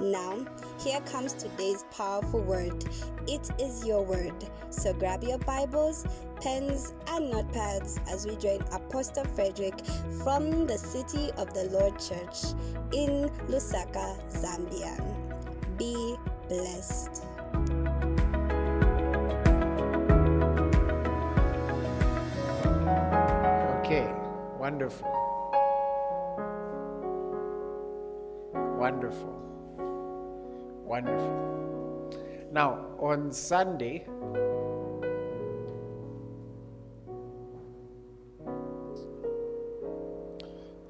Now, here comes today's powerful word. It is your word. So grab your Bibles, pens, and notepads as we join Apostle Frederick from the City of the Lord Church in Lusaka, Zambia. Be blessed. Okay, wonderful. Wonderful. Wonderful. Now, on Sunday,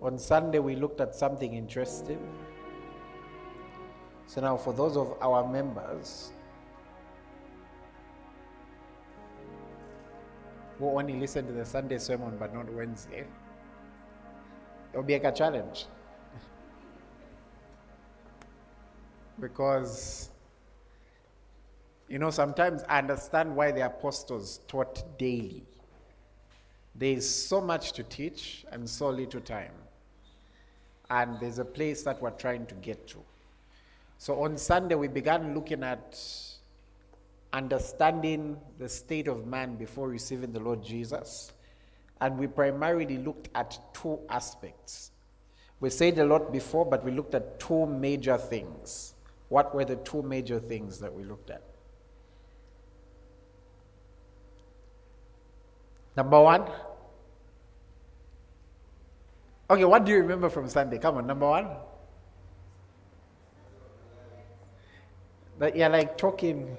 on Sunday we looked at something interesting. So now for those of our members who only listen to the Sunday sermon but not Wednesday, it will be like a challenge. Because, you know, sometimes I understand why the apostles taught daily. There is so much to teach and so little time. And there's a place that we're trying to get to. So on Sunday, we began looking at understanding the state of man before receiving the Lord Jesus. And we primarily looked at two aspects. We said a lot before, but we looked at two major things. What were the two major things that we looked at? Number one. Okay, what do you remember from Sunday? Come on, number one. That you're like talking.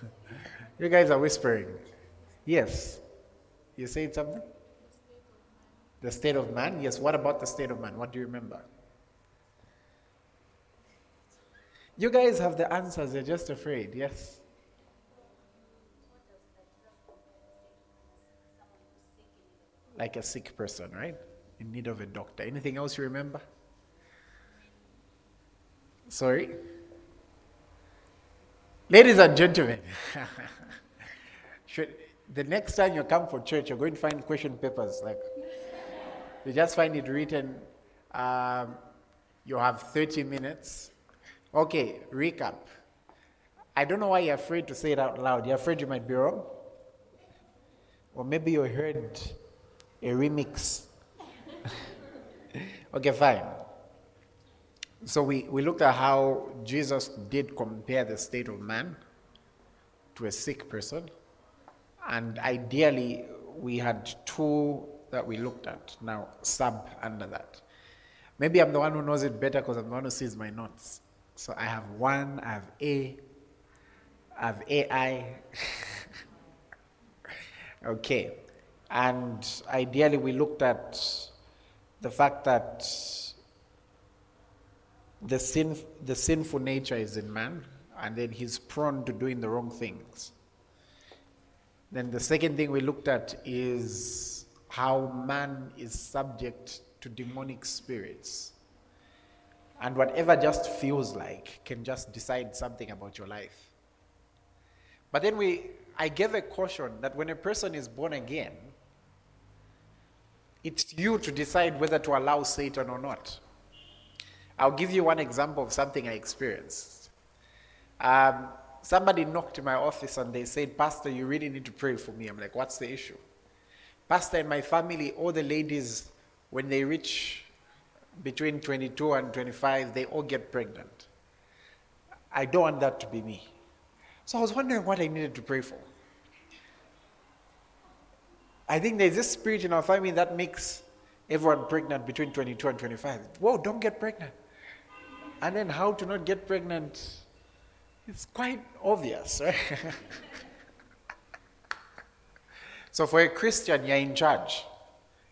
you guys are whispering. Yes. You said something? The state of man? Yes. What about the state of man? What do you remember? You guys have the answers, you're just afraid. Yes. Like a sick person, right? In need of a doctor. Anything else you remember? Sorry? Ladies and gentlemen, should, the next time you come for church, you're going to find question papers. Like, you just find it written. Um, you have 30 minutes. Okay, recap. I don't know why you're afraid to say it out loud. You're afraid you might be wrong? Or maybe you heard a remix. okay, fine. So we, we looked at how Jesus did compare the state of man to a sick person. And ideally, we had two that we looked at. Now, sub under that. Maybe I'm the one who knows it better because I'm the one who sees my notes. So I have one, I have A, I have AI. okay. And ideally, we looked at the fact that the, sin, the sinful nature is in man, and then he's prone to doing the wrong things. Then the second thing we looked at is how man is subject to demonic spirits. And whatever just feels like can just decide something about your life. But then we, I gave a caution that when a person is born again, it's you to decide whether to allow Satan or not. I'll give you one example of something I experienced. Um, somebody knocked in my office and they said, Pastor, you really need to pray for me. I'm like, what's the issue? Pastor, in my family, all the ladies, when they reach between 22 and 25, they all get pregnant. I don't want that to be me. So I was wondering what I needed to pray for. I think there's this spirit in our family that makes everyone pregnant between 22 and 25. Whoa, don't get pregnant. And then how to not get pregnant? It's quite obvious, right? so for a Christian, you're in charge.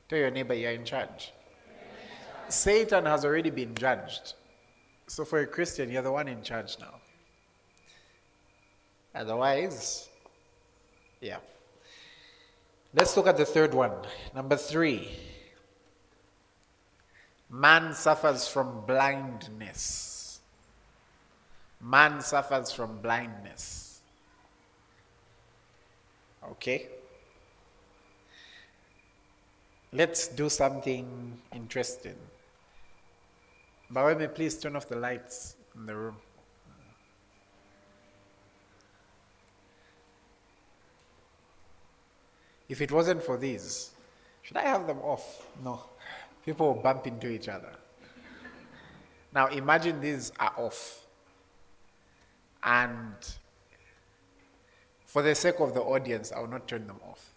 Tell your neighbor you're in charge. Satan has already been judged. So for a Christian, you're the one in charge now. Otherwise, yeah. Let's look at the third one. Number three. Man suffers from blindness. Man suffers from blindness. Okay? Let's do something interesting. May please turn off the lights in the room. If it wasn't for these, should I have them off? No. People will bump into each other. Now imagine these are off. And for the sake of the audience, I will not turn them off.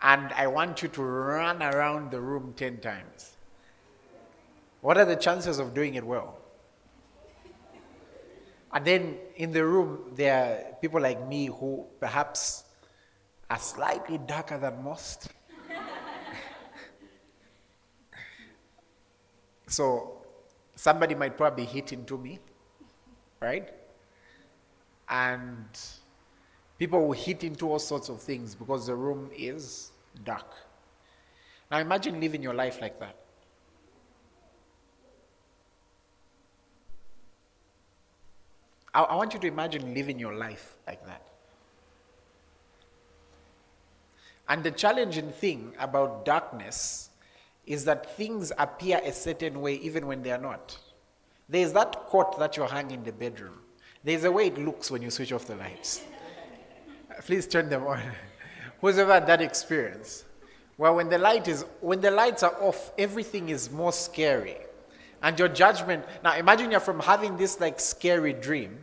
And I want you to run around the room 10 times. What are the chances of doing it well? And then in the room, there are people like me who perhaps are slightly darker than most. so somebody might probably hit into me, right? And people will hit into all sorts of things because the room is dark. Now imagine living your life like that. I, I want you to imagine living your life like that. And the challenging thing about darkness is that things appear a certain way even when they are not. There's that coat that you hang in the bedroom. There's a way it looks when you switch off the lights. Please turn them on. Who's ever had that experience? Well, when the light is when the lights are off, everything is more scary. And your judgment now imagine you're from having this like scary dream,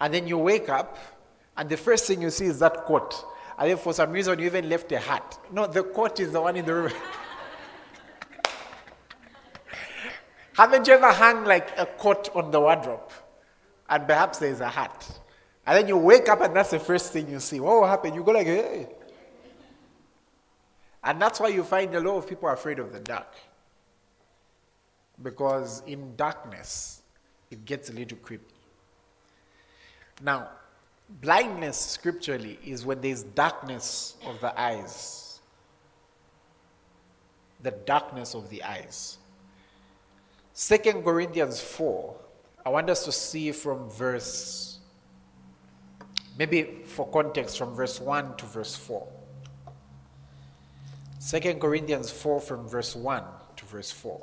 and then you wake up, and the first thing you see is that coat and then for some reason you even left a hat. No, the coat is the one in the room. Haven't you ever hung like a coat on the wardrobe? And perhaps there's a hat. And then you wake up and that's the first thing you see. What will happen? You go like, hey. And that's why you find a lot of people afraid of the dark. Because in darkness, it gets a little creepy. Now, Blindness, scripturally, is when there's darkness of the eyes. The darkness of the eyes. Second Corinthians 4, I want us to see from verse, maybe for context, from verse 1 to verse 4. Second Corinthians 4, from verse 1 to verse 4.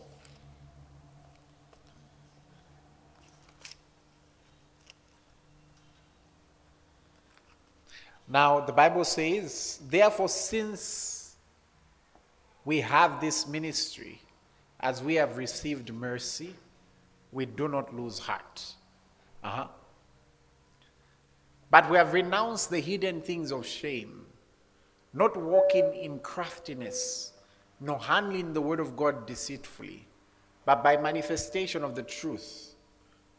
Now, the Bible says, therefore, since we have this ministry, as we have received mercy, we do not lose heart. Uh-huh. But we have renounced the hidden things of shame, not walking in craftiness, nor handling the word of God deceitfully, but by manifestation of the truth,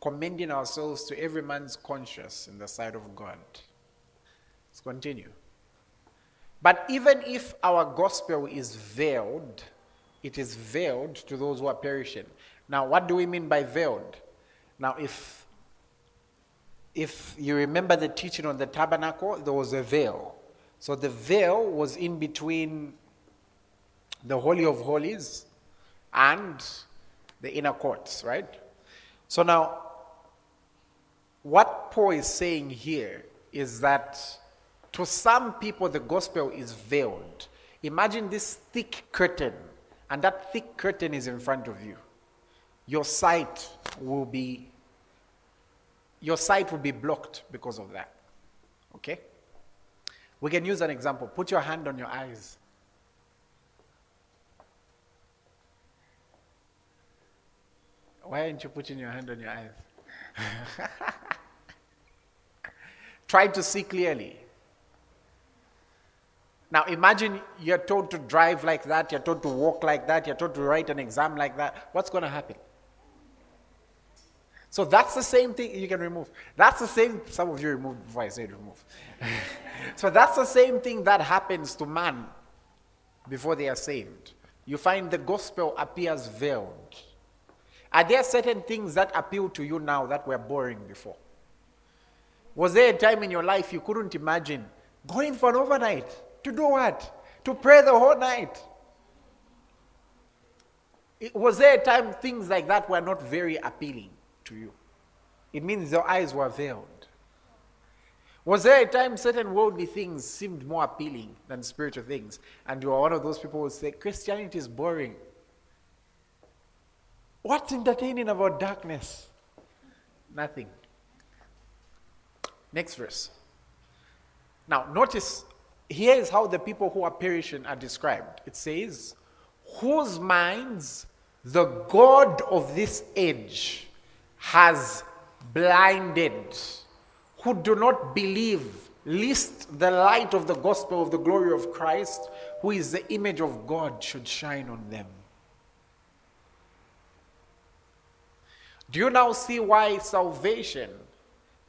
commending ourselves to every man's conscience in the sight of God. Let's continue. But even if our gospel is veiled, it is veiled to those who are perishing. Now, what do we mean by veiled? Now, if if you remember the teaching on the tabernacle, there was a veil. So the veil was in between the Holy of Holies and the inner courts, right? So now, what Paul is saying here is that to some people, the gospel is veiled. Imagine this thick curtain, and that thick curtain is in front of you. Your sight will be your sight will be blocked because of that. Okay? We can use an example. Put your hand on your eyes. Why aren't you putting your hand on your eyes? Try to see clearly. Now imagine you're told to drive like that, you're told to walk like that, you're told to write an exam like that. What's going to happen? So that's the same thing you can remove. That's the same, some of you removed before I said remove. so that's the same thing that happens to man before they are saved. You find the gospel appears veiled. Are there certain things that appeal to you now that were boring before? Was there a time in your life you couldn't imagine going for an overnight? To do what? To pray the whole night. It, was there a time things like that were not very appealing to you? It means your eyes were veiled. Was there a time certain worldly things seemed more appealing than spiritual things? And you are one of those people who say, Christianity is boring. What's entertaining about darkness? Nothing. Next verse. Now, notice here is how the people who are perishing are described. It says, Whose minds the God of this age has blinded, who do not believe, lest the light of the gospel of the glory of Christ, who is the image of God, should shine on them. Do you now see why salvation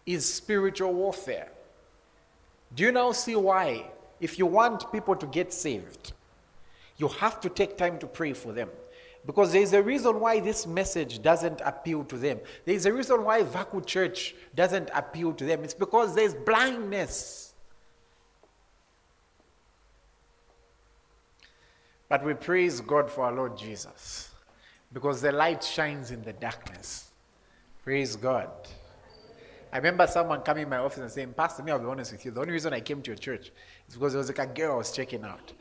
is spiritual warfare? Do you now see why, if you want people to get saved, you have to take time to pray for them? Because there is a reason why this message doesn't appeal to them. There is a reason why Vaku Church doesn't appeal to them. It's because there's blindness. But we praise God for our Lord Jesus because the light shines in the darkness. Praise God. I remember someone coming in my office and saying, Pastor, me, I'll be honest with you. The only reason I came to your church is because there was like a girl I was checking out.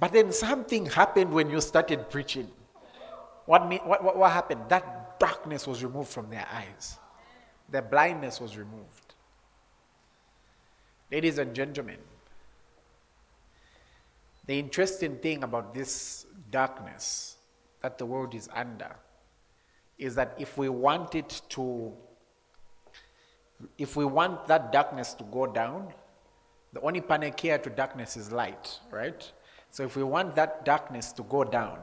But then something happened when you started preaching. What, what, what, what happened? That darkness was removed from their eyes, their blindness was removed. Ladies and gentlemen, the interesting thing about this darkness that the world is under is that if we want it to, if we want that darkness to go down, the only panacea to darkness is light, right? So if we want that darkness to go down,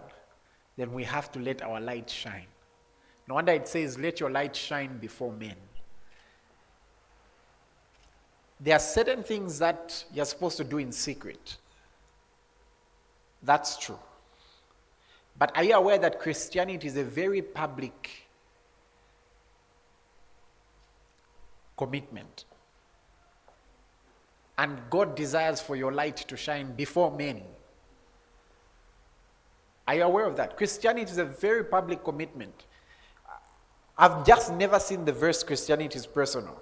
then we have to let our light shine. No wonder it says, Let your light shine before men. There are certain things that you're supposed to do in secret. That's true. But are you aware that Christianity is a very public commitment? And God desires for your light to shine before men. Are you aware of that? Christianity is a very public commitment. I've just never seen the verse Christianity is personal.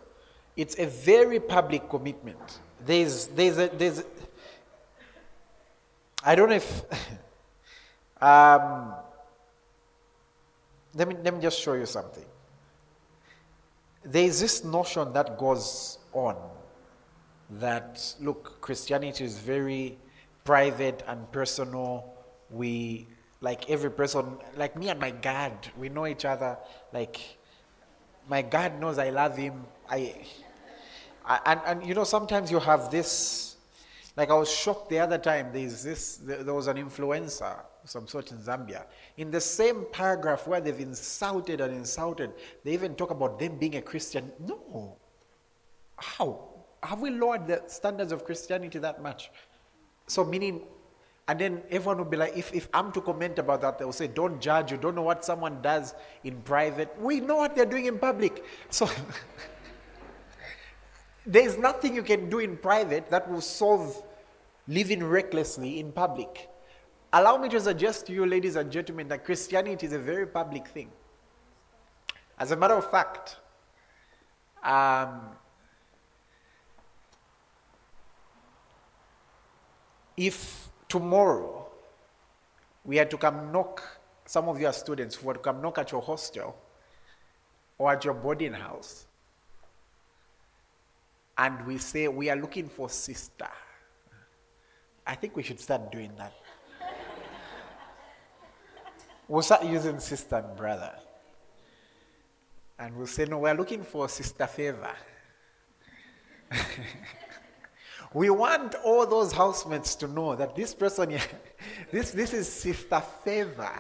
It's a very public commitment. There's, there's a, there's, I don't know if, um, let me, let me just show you something. There is this notion that goes on that, look, Christianity is very private and personal. We like every person, like me and my God, we know each other. Like my God knows I love him. I, I and, and you know sometimes you have this. Like I was shocked the other time. There's this. There was an influencer, some sort in Zambia. In the same paragraph where they've insulted and insulted, they even talk about them being a Christian. No, how have we lowered the standards of Christianity that much? So meaning and then everyone will be like, if, if I'm to comment about that, they'll say, don't judge. You don't know what someone does in private. We know what they're doing in public. So there's nothing you can do in private that will solve living recklessly in public. Allow me to suggest to you, ladies and gentlemen, that Christianity is a very public thing. As a matter of fact, um, if tomorrow we had to come knock some of your students who had to come knock at your hostel or at your boarding house and we say we are looking for sister i think we should start doing that we'll start using sister and brother and we'll say no we're looking for sister favor we want all those housemates to know that this person, this, this is Sister Favor.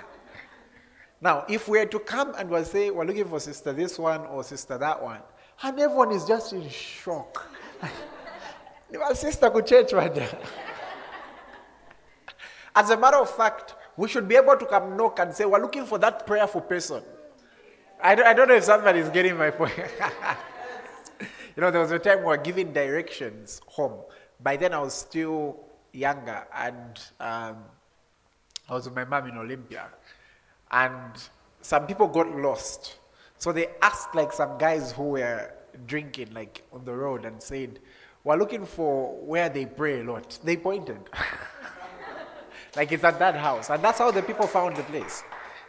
Now, if we were to come and we'll say, we're looking for sister this one or sister that one, and everyone is just in shock. Your sister could change right. As a matter of fact, we should be able to come knock and say, We're looking for that prayerful person. I don't, I don't know if somebody is getting my point. you know, there was a time we were giving directions home. By then, I was still younger, and um, I was with my mom in Olympia. And some people got lost. So they asked like some guys who were drinking like on the road and said, We're looking for where they pray a lot. They pointed. like it's at that house. And that's how the people found the place.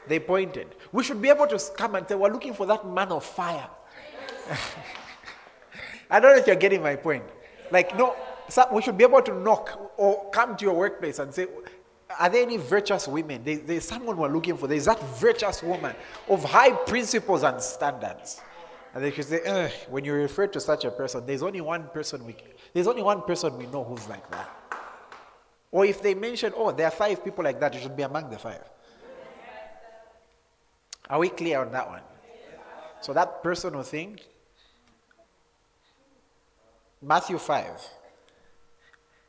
They pointed. We should be able to come and say, We're looking for that man of fire. I don't know if you're getting my point. Like, no, we should be able to knock or come to your workplace and say, are there any virtuous women? There, there's someone we're looking for. There's that virtuous woman of high principles and standards. And they should say, when you refer to such a person, there's only one person we there's only one person we know who's like that. Or if they mention, oh, there are five people like that, you should be among the five. Are we clear on that one? So that person will think Matthew 5.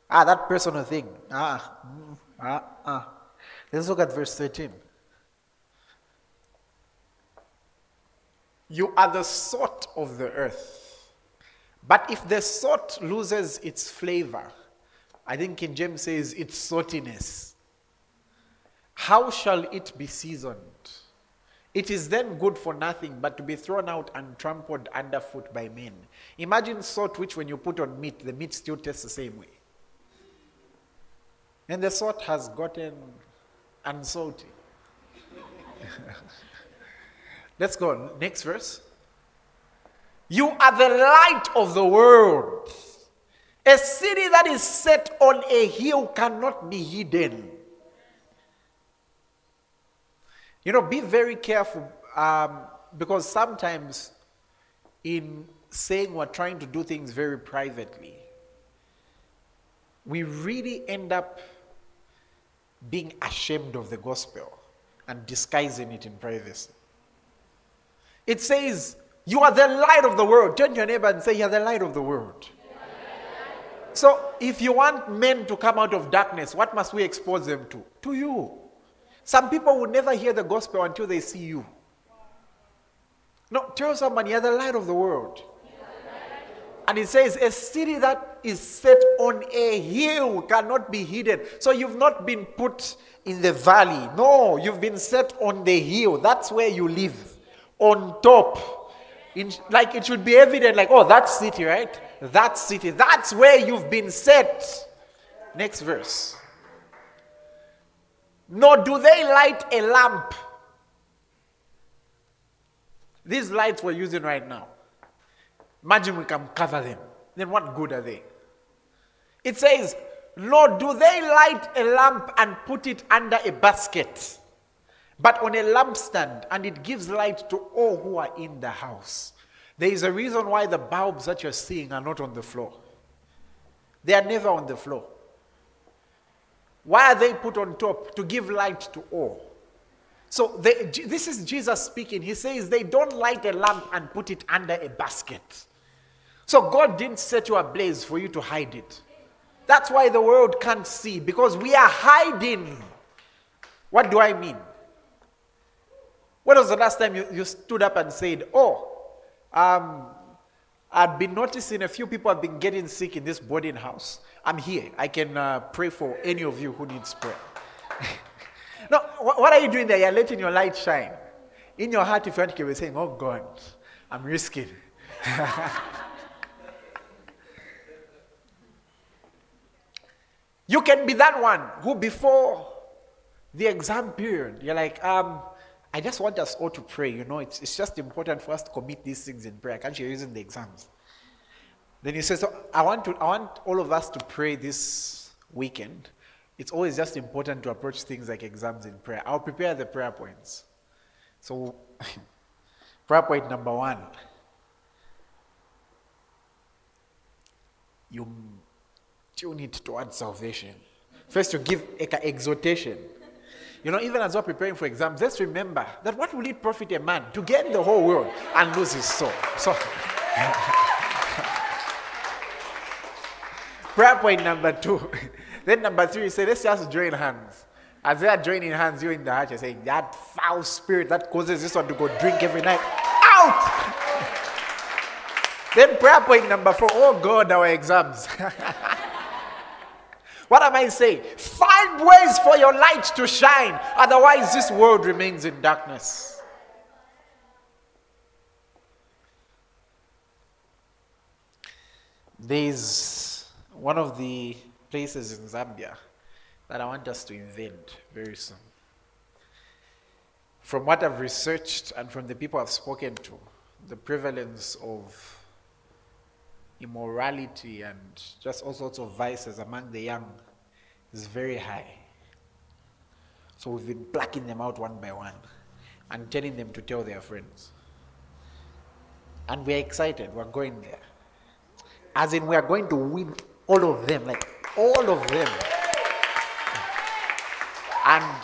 Ah, that person will think, ah, mm, Ah, ah. Let's look at verse 13. You are the salt of the earth. But if the salt loses its flavor, I think King James says its saltiness, how shall it be seasoned? It is then good for nothing but to be thrown out and trampled underfoot by men. Imagine salt, which when you put on meat, the meat still tastes the same way. And the salt has gotten unsalty. Let's go on. Next verse. You are the light of the world. A city that is set on a hill cannot be hidden. You know, be very careful um, because sometimes in saying we're trying to do things very privately, we really end up being ashamed of the gospel and disguising it in privacy. It says, You are the light of the world. Turn to your neighbor and say, You're the light of the world. So, if you want men to come out of darkness, what must we expose them to? To you. Some people will never hear the gospel until they see you. No, tell someone you're the light of the world. And it says, a city that is set on a hill cannot be hidden. So you've not been put in the valley. No, you've been set on the hill. That's where you live. On top. In, like it should be evident, like, oh, that city, right? That city. That's where you've been set. Next verse. Nor do they light a lamp. These lights we're using right now Imagine we can cover them. Then what good are they? It says, Lord, do they light a lamp and put it under a basket, but on a lampstand, and it gives light to all who are in the house? There is a reason why the bulbs that you're seeing are not on the floor. They are never on the floor. Why are they put on top? To give light to all. So they, this is Jesus speaking. He says they don't light a lamp and put it under a basket. So God didn't set you ablaze for you to hide it. That's why the world can't see, because we are hiding. What do I mean? When was the last time you, you stood up and said, Oh, um, I've been noticing a few people have been getting sick in this boarding house. I'm here. I can uh, pray for any of you who needs prayer. no, what are you doing there? You're letting your light shine. In your heart, if you want to be saying, Oh God, I'm risking. You can be that one who, before the exam period, you're like, um, I just want us all to pray. You know, it's, it's just important for us to commit these things in prayer. Can't you using the exams? Then he says, so I want, to, I want all of us to pray this weekend. It's always just important to approach things like exams in prayer. I'll prepare the prayer points. So, prayer point number one you tune it towards salvation. First, you give an exhortation. You know, even as we're preparing for exams, let's remember that what will it profit a man to gain the whole world and lose his soul? So, prayer point number two. then number three, say, let's just join hands. As they are joining hands, you in the heart, you're saying, that foul spirit that causes this one to go drink every night, out! then prayer point number four, oh God, our exams. What am I saying? Find ways for your light to shine. Otherwise, this world remains in darkness. There's one of the places in Zambia that I want us to invent very soon. From what I've researched and from the people I've spoken to, the prevalence of immorality and just all sorts of vices among the young is very high. So we've been plucking them out one by one and telling them to tell their friends. And we're excited, we're going there. As in, we are going to win all of them, like all of them. And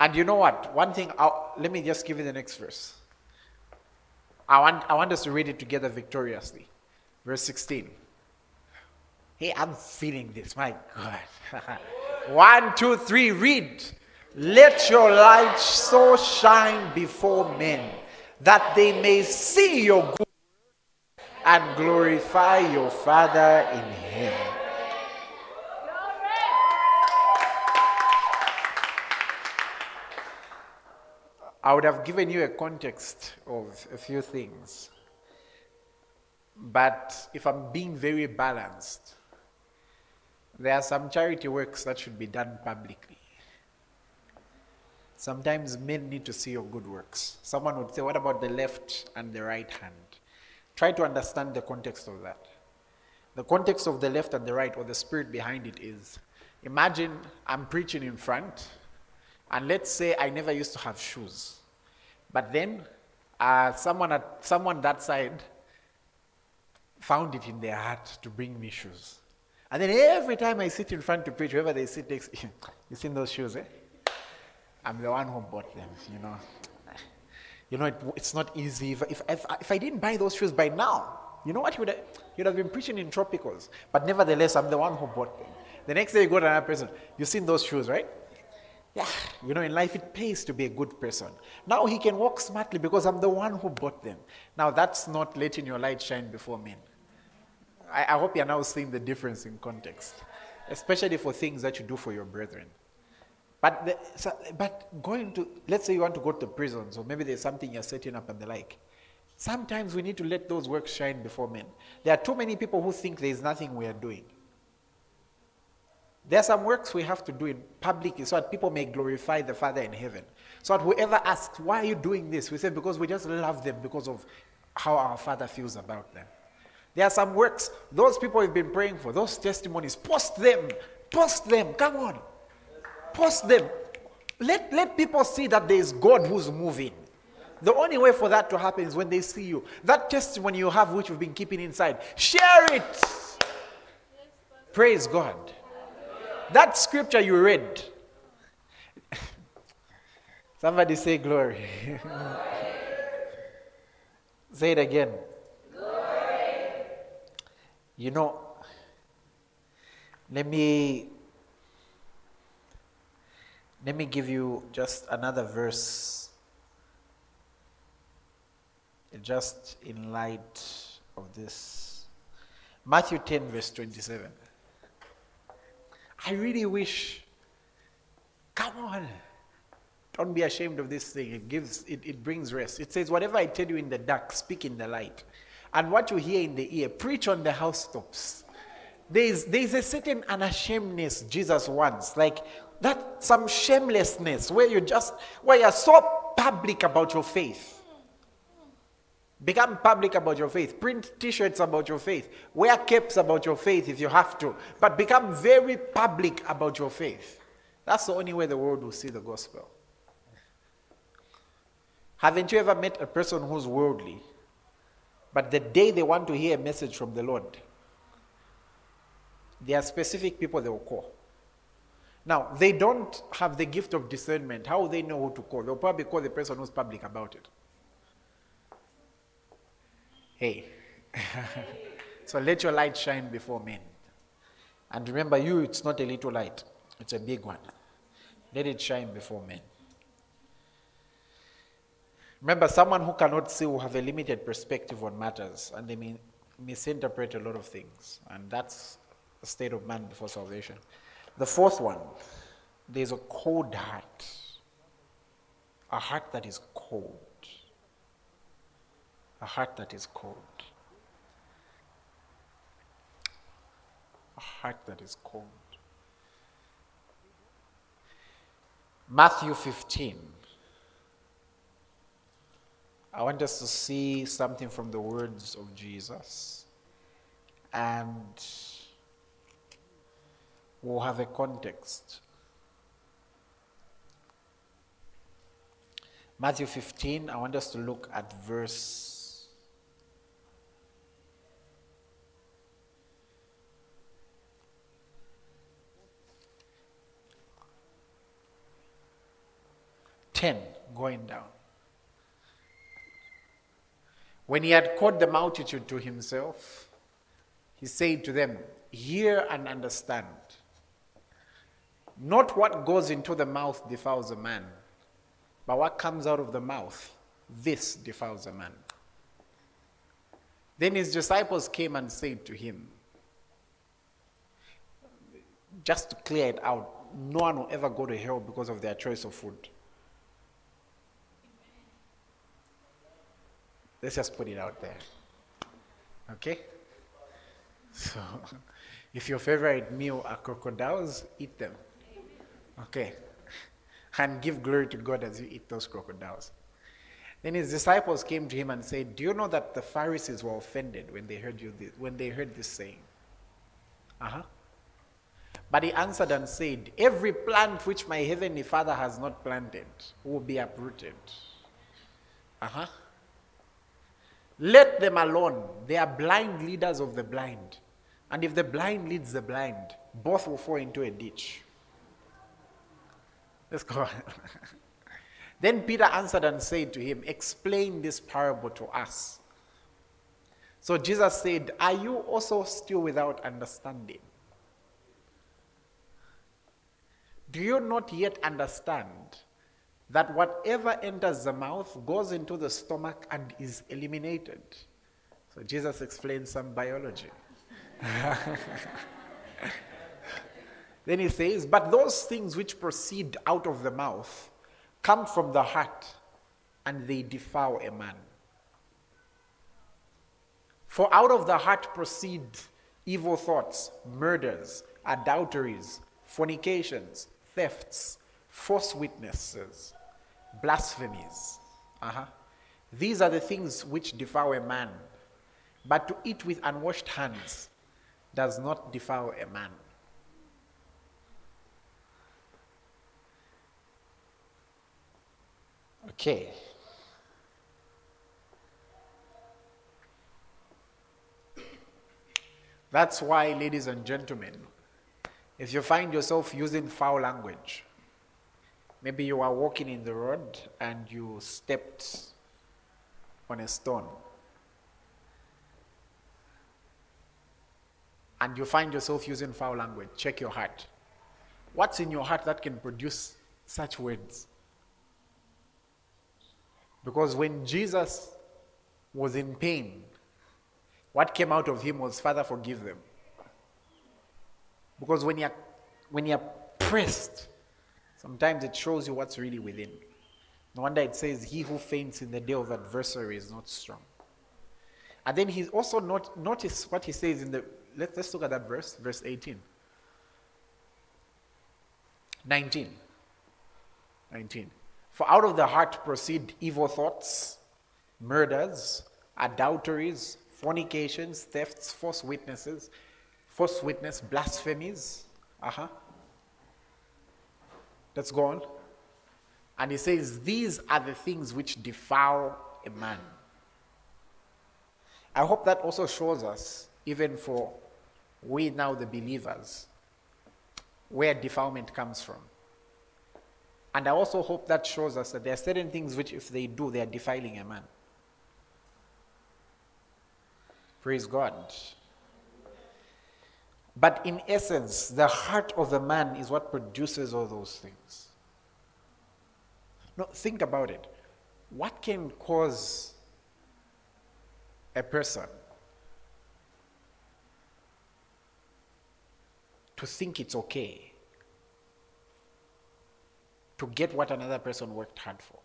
and you know what? One thing, I'll, let me just give you the next verse. I want, I want us to read it together victoriously. Verse 16. Hey, I'm feeling this. My God. One, two, three, read. Let your light so shine before men that they may see your good and glorify your Father in heaven. I would have given you a context of a few things. But if I'm being very balanced, there are some charity works that should be done publicly. Sometimes men need to see your good works. Someone would say, What about the left and the right hand? Try to understand the context of that. The context of the left and the right, or the spirit behind it, is imagine I'm preaching in front, and let's say I never used to have shoes. But then uh, someone, at, someone that side found it in their heart to bring me shoes. And then every time I sit in front to preach, whoever they sit next, you seen those shoes, eh? I'm the one who bought them, you know. You know, it, it's not easy. If, if, if, if, I didn't buy those shoes by now, you know what? You would, have, you'd have been preaching in tropicals. But nevertheless, I'm the one who bought them. The next day you go to another person, you've seen those shoes, right? Yeah, you know, in life it pays to be a good person. Now he can walk smartly because I'm the one who bought them. Now that's not letting your light shine before men. I, I hope you're now seeing the difference in context, especially for things that you do for your brethren. But, the, so, but going to, let's say you want to go to prison, so maybe there's something you're setting up and the like. Sometimes we need to let those works shine before men. There are too many people who think there's nothing we are doing. There are some works we have to do in public so that people may glorify the Father in heaven. So that whoever asks, why are you doing this? We say, because we just love them because of how our Father feels about them. There are some works, those people we've been praying for, those testimonies, post them. Post them. Come on. Post them. Let, let people see that there is God who's moving. The only way for that to happen is when they see you. That testimony you have, which you've been keeping inside, share it. Praise God. That scripture you read. Somebody say glory. say it again. Glory. You know, let me let me give you just another verse just in light of this. Matthew 10 verse 27. I really wish, come on. Don't be ashamed of this thing. It gives it, it brings rest. It says, Whatever I tell you in the dark, speak in the light. And what you hear in the ear, preach on the housetops. There's there's a certain unashamedness Jesus wants. Like that some shamelessness where you just where you're so public about your faith. Become public about your faith. Print t shirts about your faith. Wear capes about your faith if you have to. But become very public about your faith. That's the only way the world will see the gospel. Haven't you ever met a person who's worldly, but the day they want to hear a message from the Lord, there are specific people they will call. Now, they don't have the gift of discernment. How will they know who to call? They'll probably call the person who's public about it. Hey. so let your light shine before men. And remember, you, it's not a little light, it's a big one. Let it shine before men. Remember, someone who cannot see will have a limited perspective on matters, and they may misinterpret a lot of things. And that's the state of man before salvation. The fourth one, there's a cold heart. A heart that is cold. A heart that is cold. A heart that is cold. Matthew 15. I want us to see something from the words of Jesus. And we'll have a context. Matthew 15, I want us to look at verse ten going down. When he had called the multitude to himself, he said to them, Hear and understand. Not what goes into the mouth defiles a man, but what comes out of the mouth, this defiles a man. Then his disciples came and said to him, just to clear it out, no one will ever go to hell because of their choice of food. Let's just put it out there. Okay? So, if your favorite meal are crocodiles, eat them. Okay. And give glory to God as you eat those crocodiles. Then his disciples came to him and said, Do you know that the Pharisees were offended when they heard you this, when they heard this saying? Uh-huh. But he answered and said, Every plant which my heavenly Father has not planted will be uprooted. Uh-huh. Let them alone. They are blind leaders of the blind. And if the blind leads the blind, both will fall into a ditch. Let's go then Peter answered and said to him, Explain this parable to us. So Jesus said, Are you also still without understanding? Do you not yet understand that whatever enters the mouth goes into the stomach and is eliminated? So Jesus explains some biology. Then he says, But those things which proceed out of the mouth come from the heart, and they defile a man. For out of the heart proceed evil thoughts, murders, adulteries, fornications, thefts, false witnesses, blasphemies. Uh-huh. These are the things which defile a man. But to eat with unwashed hands does not defile a man. Okay. That's why, ladies and gentlemen, if you find yourself using foul language, maybe you are walking in the road and you stepped on a stone, and you find yourself using foul language, check your heart. What's in your heart that can produce such words? Because when Jesus was in pain, what came out of him was, Father, forgive them. Because when you're, when you're pressed, sometimes it shows you what's really within. No wonder it says, He who faints in the day of adversary is not strong. And then he's also not notice what he says in the let's, let's look at that verse, verse 18. 19. 19. For out of the heart proceed evil thoughts, murders, adulteries, fornications, thefts, false witnesses, false witness, blasphemies. Uh-huh. Let's go on. And he says, These are the things which defile a man. I hope that also shows us, even for we now the believers, where defilement comes from. And I also hope that shows us that there are certain things which, if they do, they are defiling a man. Praise God. But in essence, the heart of the man is what produces all those things. No, think about it. What can cause a person to think it's okay to get what another person worked hard for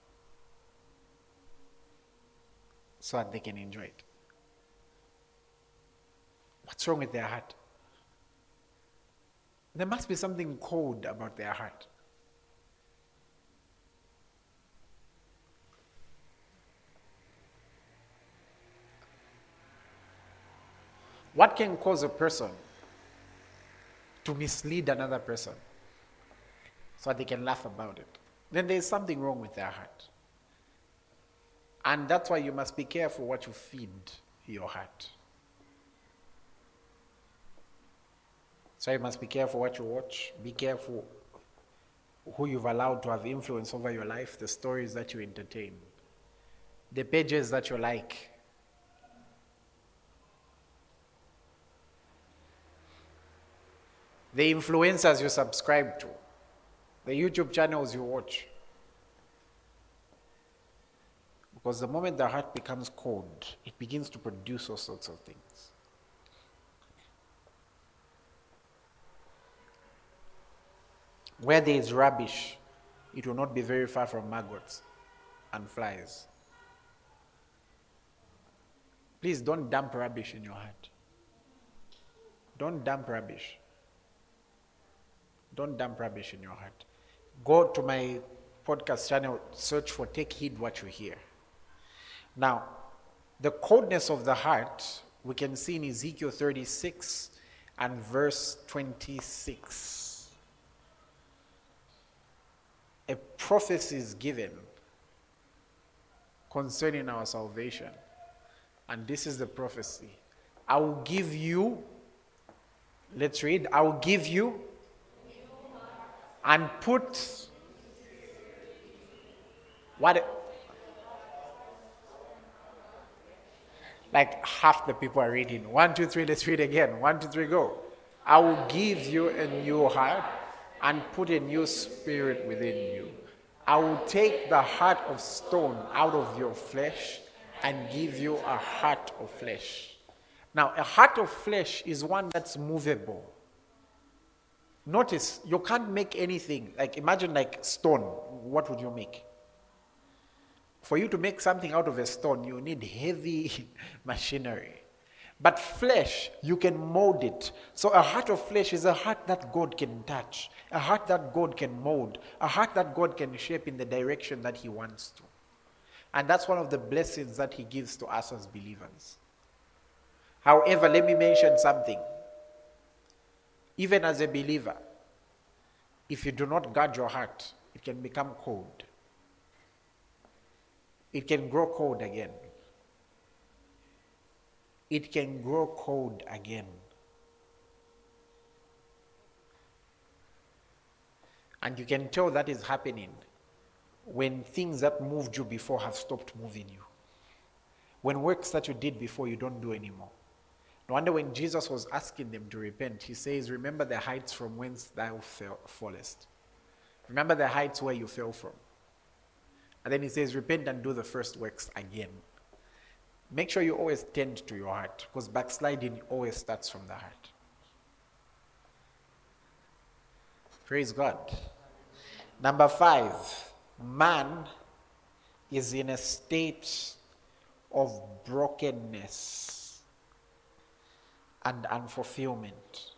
so that they can enjoy it? What's wrong with their heart? There must be something cold about their heart. What can cause a person to mislead another person so they can laugh about it? Then there's something wrong with their heart. And that's why you must be careful what you feed your heart. So you must be careful what you watch. Be careful who you've allowed to have influence over your life, the stories that you entertain, the pages that you like. The influencers you subscribe to, the YouTube channels you watch. Because the moment the heart becomes cold, it begins to produce all sorts of things. Where there is rubbish, it will not be very far from maggots and flies. Please don't dump rubbish in your heart. Don't dump rubbish. Don't dump rubbish in your heart. Go to my podcast channel, search for Take Heed What You Hear. Now, the coldness of the heart we can see in Ezekiel 36 and verse 26 a prophecy is given concerning our salvation. And this is the prophecy. I will give you, let's read, I will give you and put what like half the people are reading. One, two, three, let's read again. One, two, three, go. I will give you a new heart and put a new spirit within you. I will take the heart of stone out of your flesh and give you a heart of flesh. Now, a heart of flesh is one that's movable. Notice, you can't make anything. Like, imagine like stone. What would you make? For you to make something out of a stone, you need heavy machinery. But flesh, you can mold it. So a heart of flesh is a heart that God can touch, a heart that God can mold, a heart that God can shape in the direction that He wants to. And that's one of the blessings that He gives to us as believers. However, let me mention something. Even as a believer, if you do not guard your heart, it can become cold. It can grow cold again it can grow cold again. And you can tell that is happening when things that moved you before have stopped moving you. When works that you did before you don't do anymore. No wonder when Jesus was asking them to repent, he says, Remember the heights from whence thou fell, fallest. Remember the heights where you fell from. And then he says, Repent and do the first works again. Make sure you always tend to your heart because backsliding always starts from the heart. Praise God. Number five, man is in a state of brokenness and unfulfillment.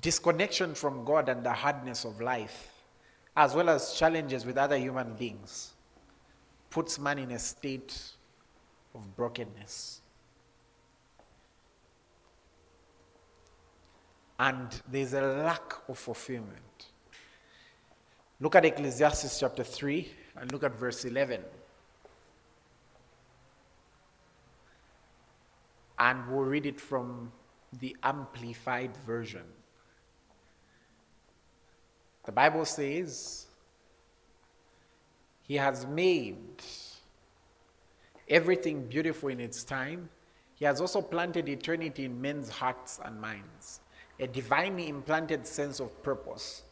Disconnection from God and the hardness of life as well as challenges with other human beings, puts man in a state of brokenness. And there's a lack of fulfillment. Look at Ecclesiastes chapter 3 and look at verse 11. And we'll read it from the amplified version. The Bible says, He has made everything beautiful in its time. He has also planted eternity in men's hearts and minds, a divinely implanted sense of purpose,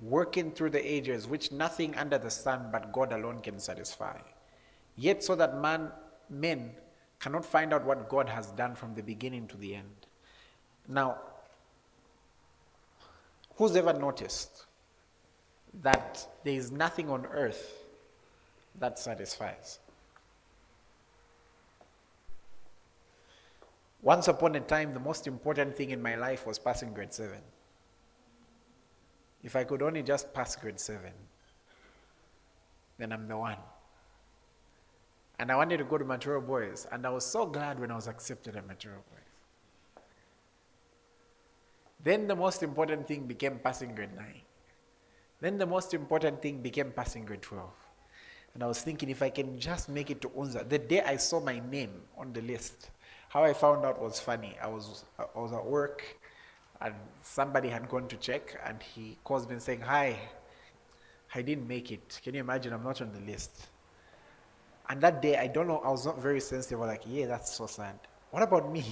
working through the ages, which nothing under the sun but God alone can satisfy. Yet, so that man, men cannot find out what God has done from the beginning to the end. Now, who's ever noticed that there is nothing on earth that satisfies? Once upon a time, the most important thing in my life was passing grade 7. If I could only just pass grade 7, then I'm the one. And I wanted to go to Matero Boys, and I was so glad when I was accepted at Matero Boys. Then the most important thing became passing grade 9. Then the most important thing became passing grade 12. And I was thinking if I can just make it to Unza. The day I saw my name on the list, how I found out was funny. I was, I was at work and somebody had gone to check and he calls me and saying, Hi, I didn't make it. Can you imagine? I'm not on the list. And that day, I don't know, I was not very sensitive. I was like, yeah, that's so sad. What about me?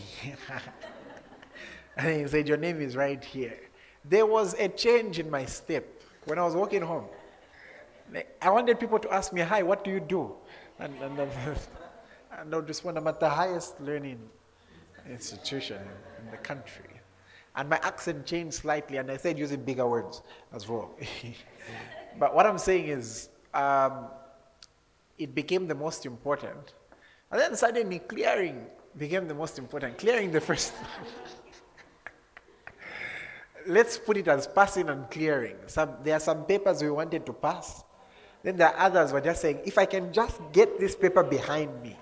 and he said, your name is right here. There was a change in my step when I was walking home. I wanted people to ask me, hi, what do you do? And, and, and I would respond, I'm at the highest learning institution in the country. And my accent changed slightly, and I said using bigger words as well. but what I'm saying is, um, it became the most important. And then suddenly clearing became the most important. Clearing the first. Let's put it as passing and clearing. Some, there are some papers we wanted to pass. Then there are others were just saying, if I can just get this paper behind me.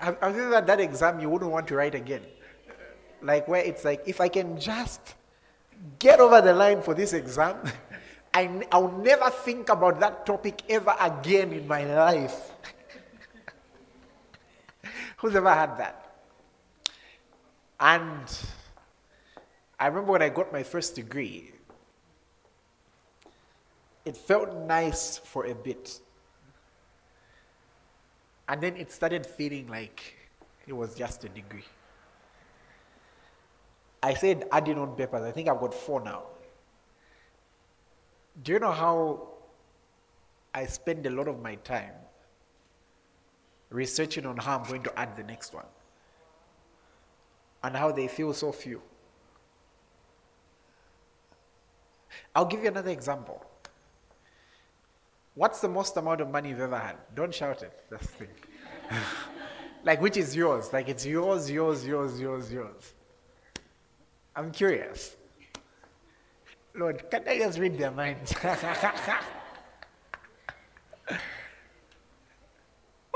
I, I think that that exam you wouldn't want to write again. Like where it's like, if I can just get over the line for this exam, I, I'll never think about that topic ever again in my life. Who's ever had that? And I remember when I got my first degree, it felt nice for a bit. And then it started feeling like it was just a degree. I said adding on papers. I think I've got four now. Do you know how I spend a lot of my time researching on how I'm going to add the next one? And how they feel so few. I'll give you another example. What's the most amount of money you've ever had? Don't shout it. That's the thing. like, which is yours? Like, it's yours, yours, yours, yours, yours. I'm curious. Lord, can I just read their minds?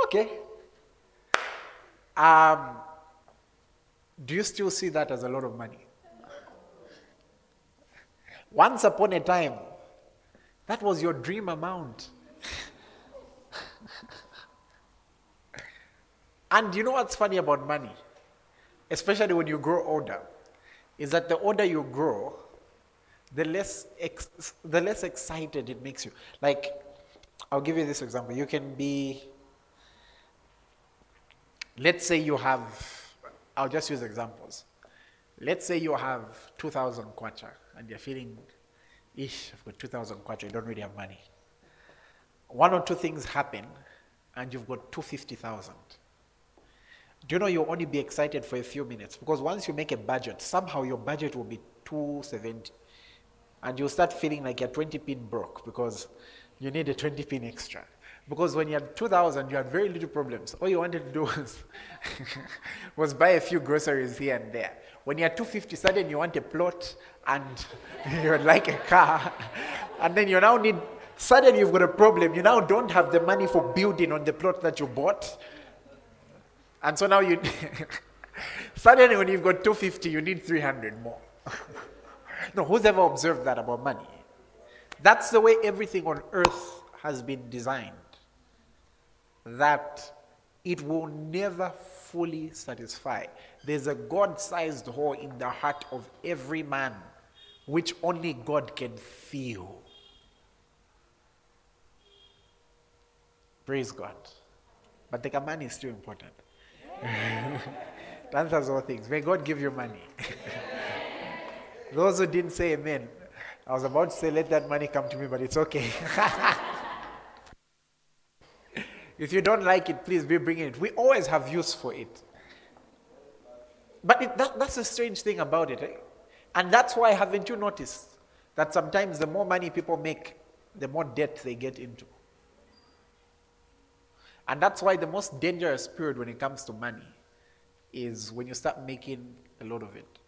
okay. Um, do you still see that as a lot of money? Once upon a time, that was your dream amount. And you know what's funny about money? Especially when you grow older, is that the older you grow, the less ex- the less excited it makes you. Like, I'll give you this example. You can be, let's say you have, I'll just use examples. Let's say you have 2,000 kwacha and you're feeling, ish, I've got 2,000 kwacha, you don't really have money. One or two things happen and you've got 250,000. Do you know you'll only be excited for a few minutes? Because once you make a budget, somehow your budget will be 270 and you'll start feeling like you're 20 pin broke because you need a 20 pin extra. Because when you had 2000, you had very little problems. All you wanted to do was, was buy a few groceries here and there. When you had 250, suddenly you want a plot and you'd like a car. And then you now need, suddenly you've got a problem. You now don't have the money for building on the plot that you bought. And so now you, suddenly when you've got 250, you need 300 more. No, who's ever observed that about money? That's the way everything on earth has been designed. That it will never fully satisfy. There's a God sized hole in the heart of every man, which only God can fill. Praise God. But the money is still important. answers all things. May God give you money. Those who didn't say amen, I was about to say, let that money come to me, but it's okay. if you don't like it, please be bringing it. We always have use for it. But it, that, that's the strange thing about it. Eh? And that's why, haven't you noticed that sometimes the more money people make, the more debt they get into? And that's why the most dangerous period when it comes to money is when you start making a lot of it.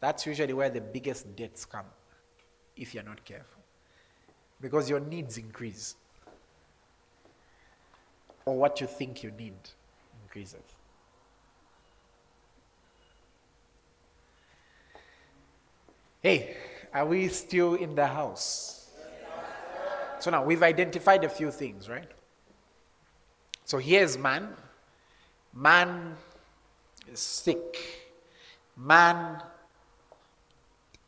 That's usually where the biggest debts come, if you're not careful. Because your needs increase. Or what you think you need increases. Hey, are we still in the house? So now we've identified a few things, right? So here's man. Man is sick. Man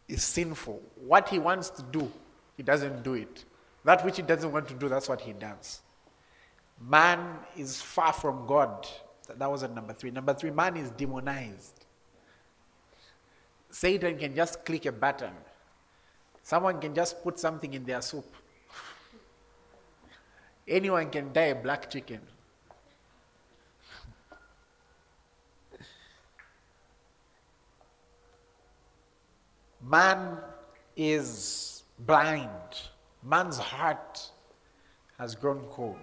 is sinful. What he wants to do, he doesn't do it. That which he doesn't want to do, that's what he does. Man is far from God. That was at number three. Number three, man is demonized. Satan can just click a button. Someone can just put something in their soup. Anyone can die a black chicken. Man is blind. Man's heart has grown cold.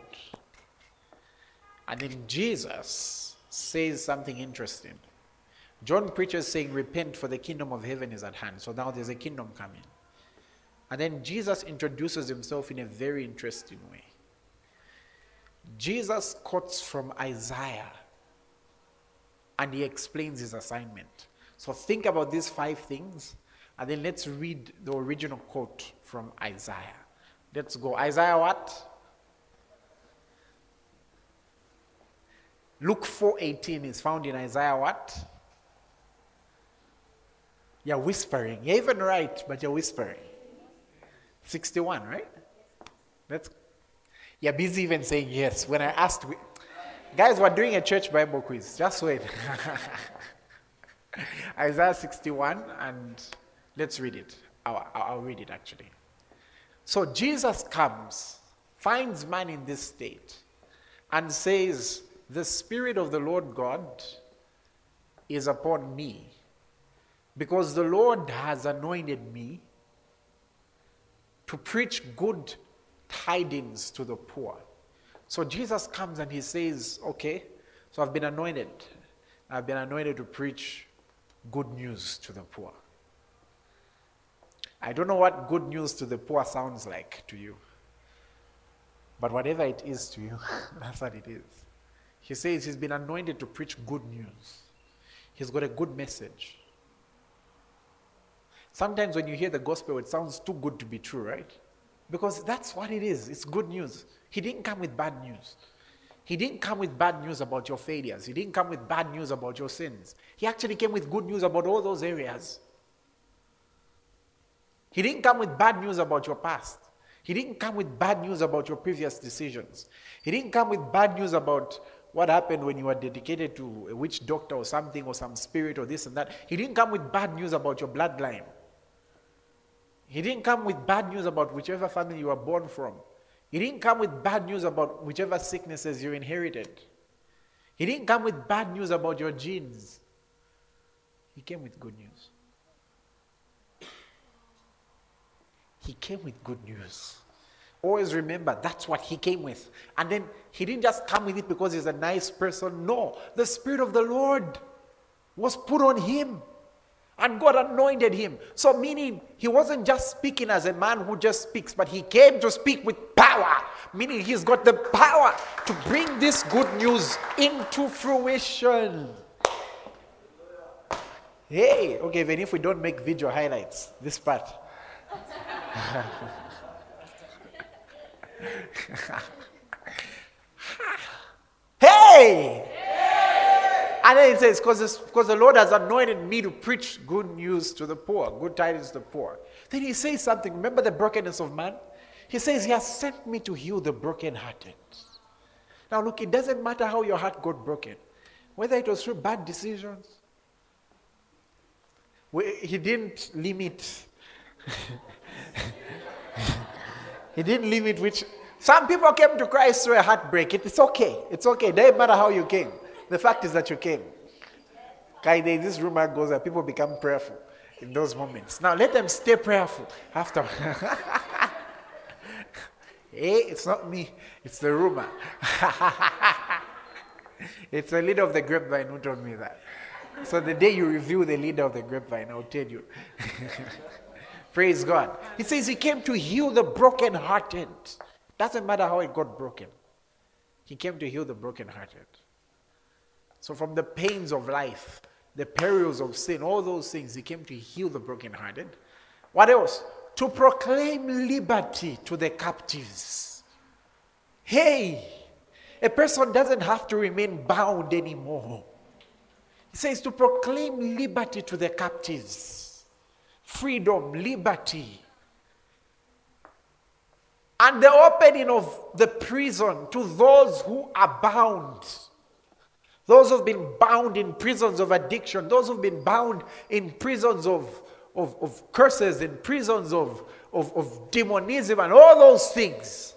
And then Jesus says something interesting. John preaches saying, Repent, for the kingdom of heaven is at hand. So now there's a kingdom coming. And then Jesus introduces himself in a very interesting way. Jesus quotes from Isaiah and he explains his assignment. So think about these five things and then let's read the original quote from Isaiah. Let's go. Isaiah what? Luke 4:18 is found in Isaiah what? You're whispering. You're even right, but you're whispering. 61, right? Let's you're busy even saying yes. When I asked guys, we're doing a church Bible quiz. Just wait. Isaiah 61 and Let's read it. I'll, I'll read it actually. So Jesus comes, finds man in this state, and says, The Spirit of the Lord God is upon me, because the Lord has anointed me to preach good tidings to the poor. So Jesus comes and he says, Okay, so I've been anointed. I've been anointed to preach good news to the poor. I don't know what good news to the poor sounds like to you. But whatever it is to you, that's what it is. He says he's been anointed to preach good news. He's got a good message. Sometimes when you hear the gospel, it sounds too good to be true, right? Because that's what it is. It's good news. He didn't come with bad news. He didn't come with bad news about your failures. He didn't come with bad news about your sins. He actually came with good news about all those areas. He didn't come with bad news about your past. He didn't come with bad news about your previous decisions. He didn't come with bad news about what happened when you were dedicated to a witch doctor or something or some spirit or this and that. He didn't come with bad news about your bloodline. He didn't come with bad news about whichever family you were born from. He didn't come with bad news about whichever sicknesses you inherited. He didn't come with bad news about your genes. He came with good news. He came with good news. Always remember that's what he came with. And then he didn't just come with it because he's a nice person. No, the Spirit of the Lord was put on him. And God anointed him. So, meaning he wasn't just speaking as a man who just speaks, but he came to speak with power. Meaning he's got the power to bring this good news into fruition. Hey, okay, even if we don't make video highlights, this part. hey! And then it says, because the Lord has anointed me to preach good news to the poor, good tidings to the poor. Then he says something. Remember the brokenness of man? He says, He has sent me to heal the brokenhearted. Now, look, it doesn't matter how your heart got broken, whether it was through bad decisions, he didn't limit. he didn't leave it which. Some people came to Christ through a heartbreak. It's okay. It's okay. It doesn't matter how you came. The fact is that you came. Okay, this rumor goes that people become prayerful in those moments. Now let them stay prayerful after. hey, eh, it's not me, it's the rumor. it's the leader of the grapevine who told me that. So the day you review the leader of the grapevine, I'll tell you. Praise God. He says he came to heal the brokenhearted. Doesn't matter how it got broken. He came to heal the brokenhearted. So from the pains of life, the perils of sin, all those things, he came to heal the brokenhearted. What else? To proclaim liberty to the captives. Hey, a person doesn't have to remain bound anymore. He says to proclaim liberty to the captives, freedom, liberty. And the opening of the prison to those who are bound. Those who've been bound in prisons of addiction, those who've been bound in prisons of, of, of curses, in prisons of, of, of demonism, and all those things.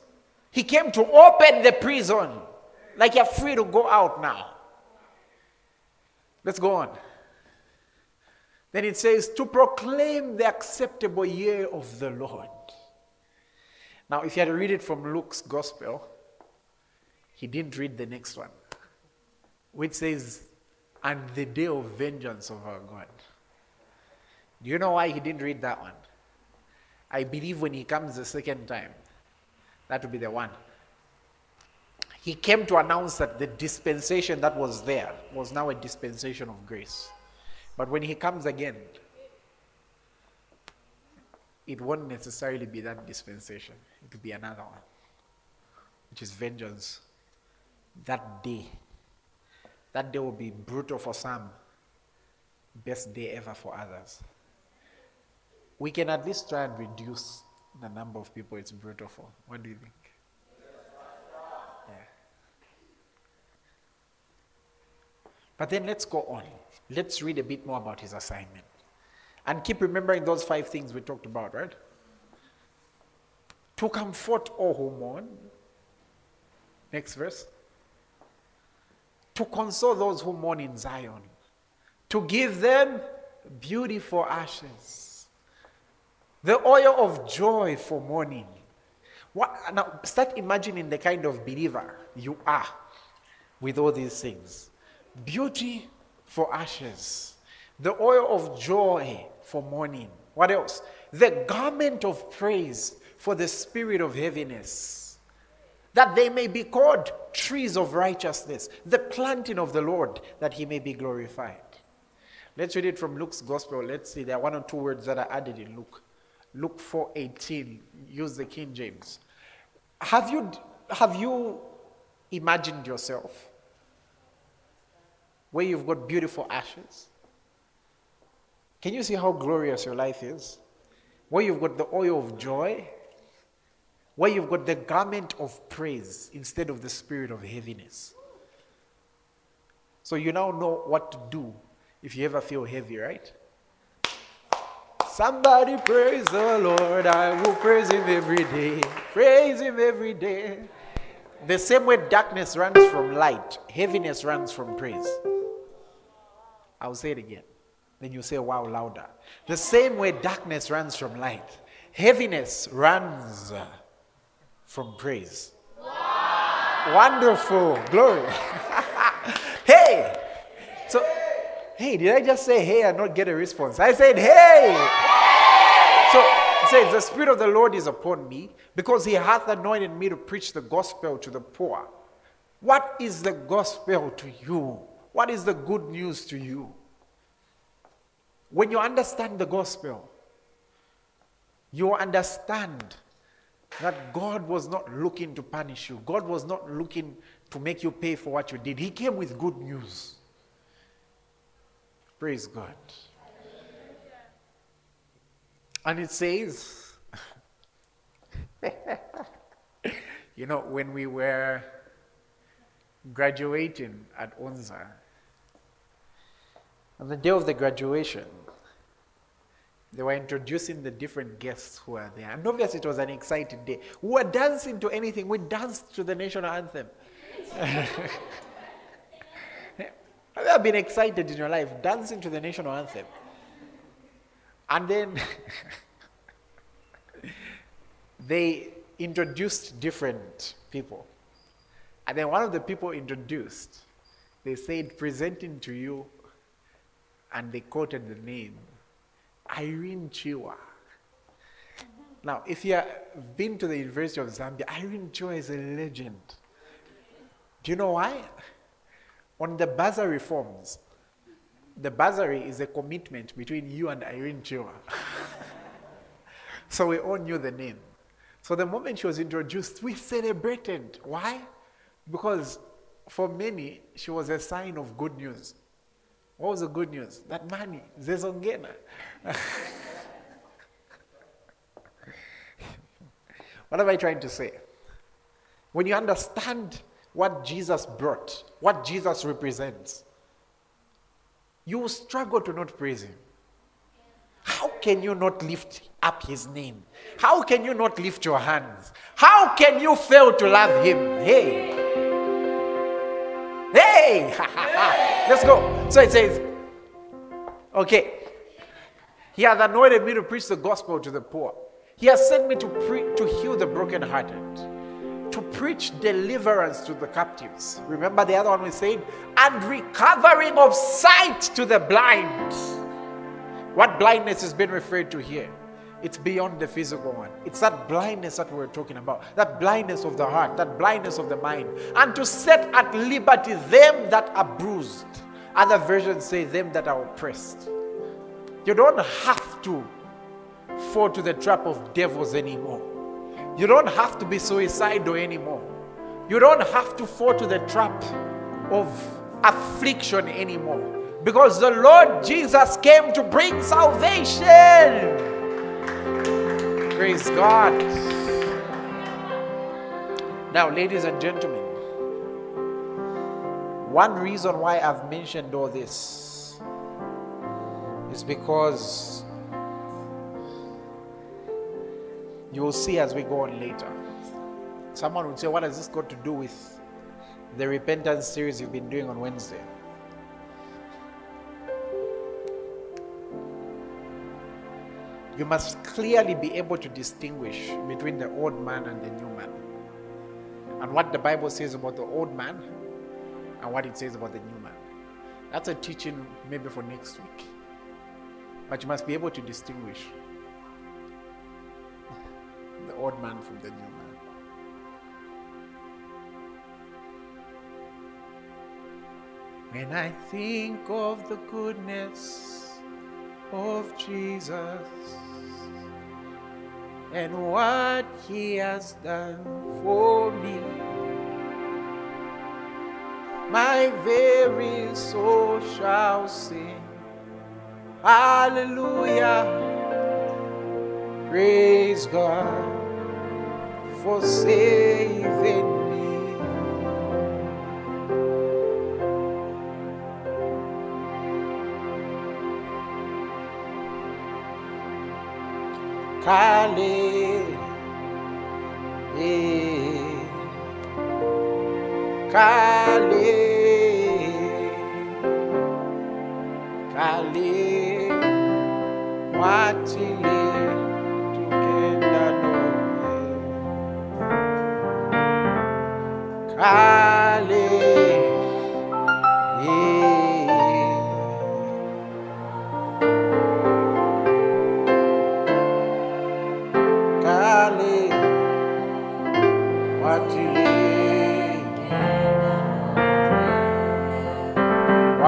He came to open the prison. Like you're free to go out now. Let's go on. Then it says, to proclaim the acceptable year of the Lord. Now, if you had to read it from Luke's gospel, he didn't read the next one, which says, and the day of vengeance of our God. Do you know why he didn't read that one? I believe when he comes the second time, that will be the one. He came to announce that the dispensation that was there was now a dispensation of grace. But when he comes again, it won't necessarily be that dispensation. It will be another one, which is vengeance. That day. That day will be brutal for some, best day ever for others. We can at least try and reduce the number of people it's brutal for. What do you think? But then let's go on. Let's read a bit more about his assignment. And keep remembering those five things we talked about, right? To comfort all who mourn. Next verse. To console those who mourn in Zion. To give them beautiful ashes. The oil of joy for mourning. What, now, start imagining the kind of believer you are with all these things beauty for ashes, the oil of joy for mourning. What else? The garment of praise for the spirit of heaviness, that they may be called trees of righteousness, the planting of the Lord, that he may be glorified. Let's read it from Luke's gospel. Let's see. There are one or two words that are added in Luke. Luke 4:18. Use the King James. Have you have you imagined yourself where you've got beautiful ashes. Can you see how glorious your life is? Where you've got the oil of joy, where you've got the garment of praise instead of the spirit of heaviness. So you now know what to do if you ever feel heavy, right? Somebody praise the Lord. I will praise him every day. Praise him every day. The same way darkness runs from light, heaviness runs from praise. I'll say it again. Then you say wow louder. The same way darkness runs from light, heaviness runs uh, from praise. Wow. Wonderful. Glory. hey. So, hey, did I just say hey and not get a response? I said hey. So, it says, The Spirit of the Lord is upon me because he hath anointed me to preach the gospel to the poor. What is the gospel to you? What is the good news to you? When you understand the gospel, you understand that God was not looking to punish you. God was not looking to make you pay for what you did. He came with good news. Praise God. And it says, you know, when we were graduating at Unza, on the day of the graduation, they were introducing the different guests who were there. And obviously, it was an exciting day. We were dancing to anything. We danced to the national anthem. Have you ever been excited in your life dancing to the national anthem? And then they introduced different people. And then one of the people introduced, they said, presenting to you, and they quoted the name Irene Chiwa. Now, if you have been to the University of Zambia, Irene Chiwa is a legend. Do you know why? On the bursary forms, the bursary is a commitment between you and Irene Chiwa. so we all knew the name. So the moment she was introduced, we celebrated. Why? Because for many, she was a sign of good news. What was the good news? That money, zezongena. what am I trying to say? When you understand what Jesus brought, what Jesus represents, you will struggle to not praise him. How can you not lift up his name? How can you not lift your hands? How can you fail to love him? Hey. Hey! Let's go. So it says, okay. He has anointed me to preach the gospel to the poor. He has sent me to, pre- to heal the brokenhearted, to preach deliverance to the captives. Remember the other one we said? And recovering of sight to the blind. What blindness is being referred to here? It's beyond the physical one. It's that blindness that we're talking about. That blindness of the heart, that blindness of the mind. And to set at liberty them that are bruised. Other versions say them that are oppressed. You don't have to fall to the trap of devils anymore. You don't have to be suicidal anymore. You don't have to fall to the trap of affliction anymore. Because the Lord Jesus came to bring salvation. Praise God. Now, ladies and gentlemen, one reason why I've mentioned all this is because you will see as we go on later. Someone would say, What has this got to do with the repentance series you've been doing on Wednesday? You must clearly be able to distinguish between the old man and the new man. And what the Bible says about the old man and what it says about the new man. That's a teaching maybe for next week. But you must be able to distinguish the old man from the new man. When I think of the goodness of Jesus and what he has done for me, my very soul shall sing. Hallelujah. Praise God for saving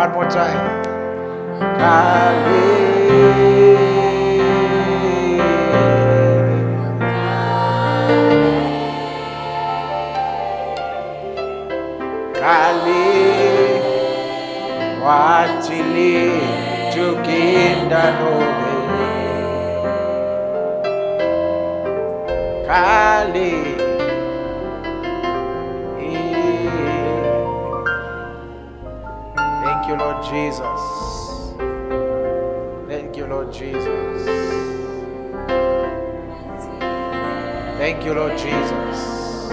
One more time. Kali watili tukinda nobe. Kali you, Lord Jesus. Thank you, Lord Jesus. Thank you, Lord Jesus.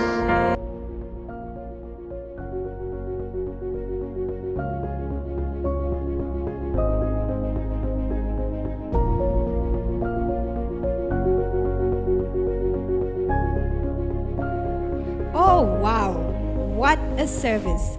Oh, wow. What a service.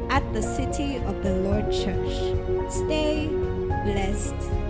the City of the Lord Church. Stay blessed.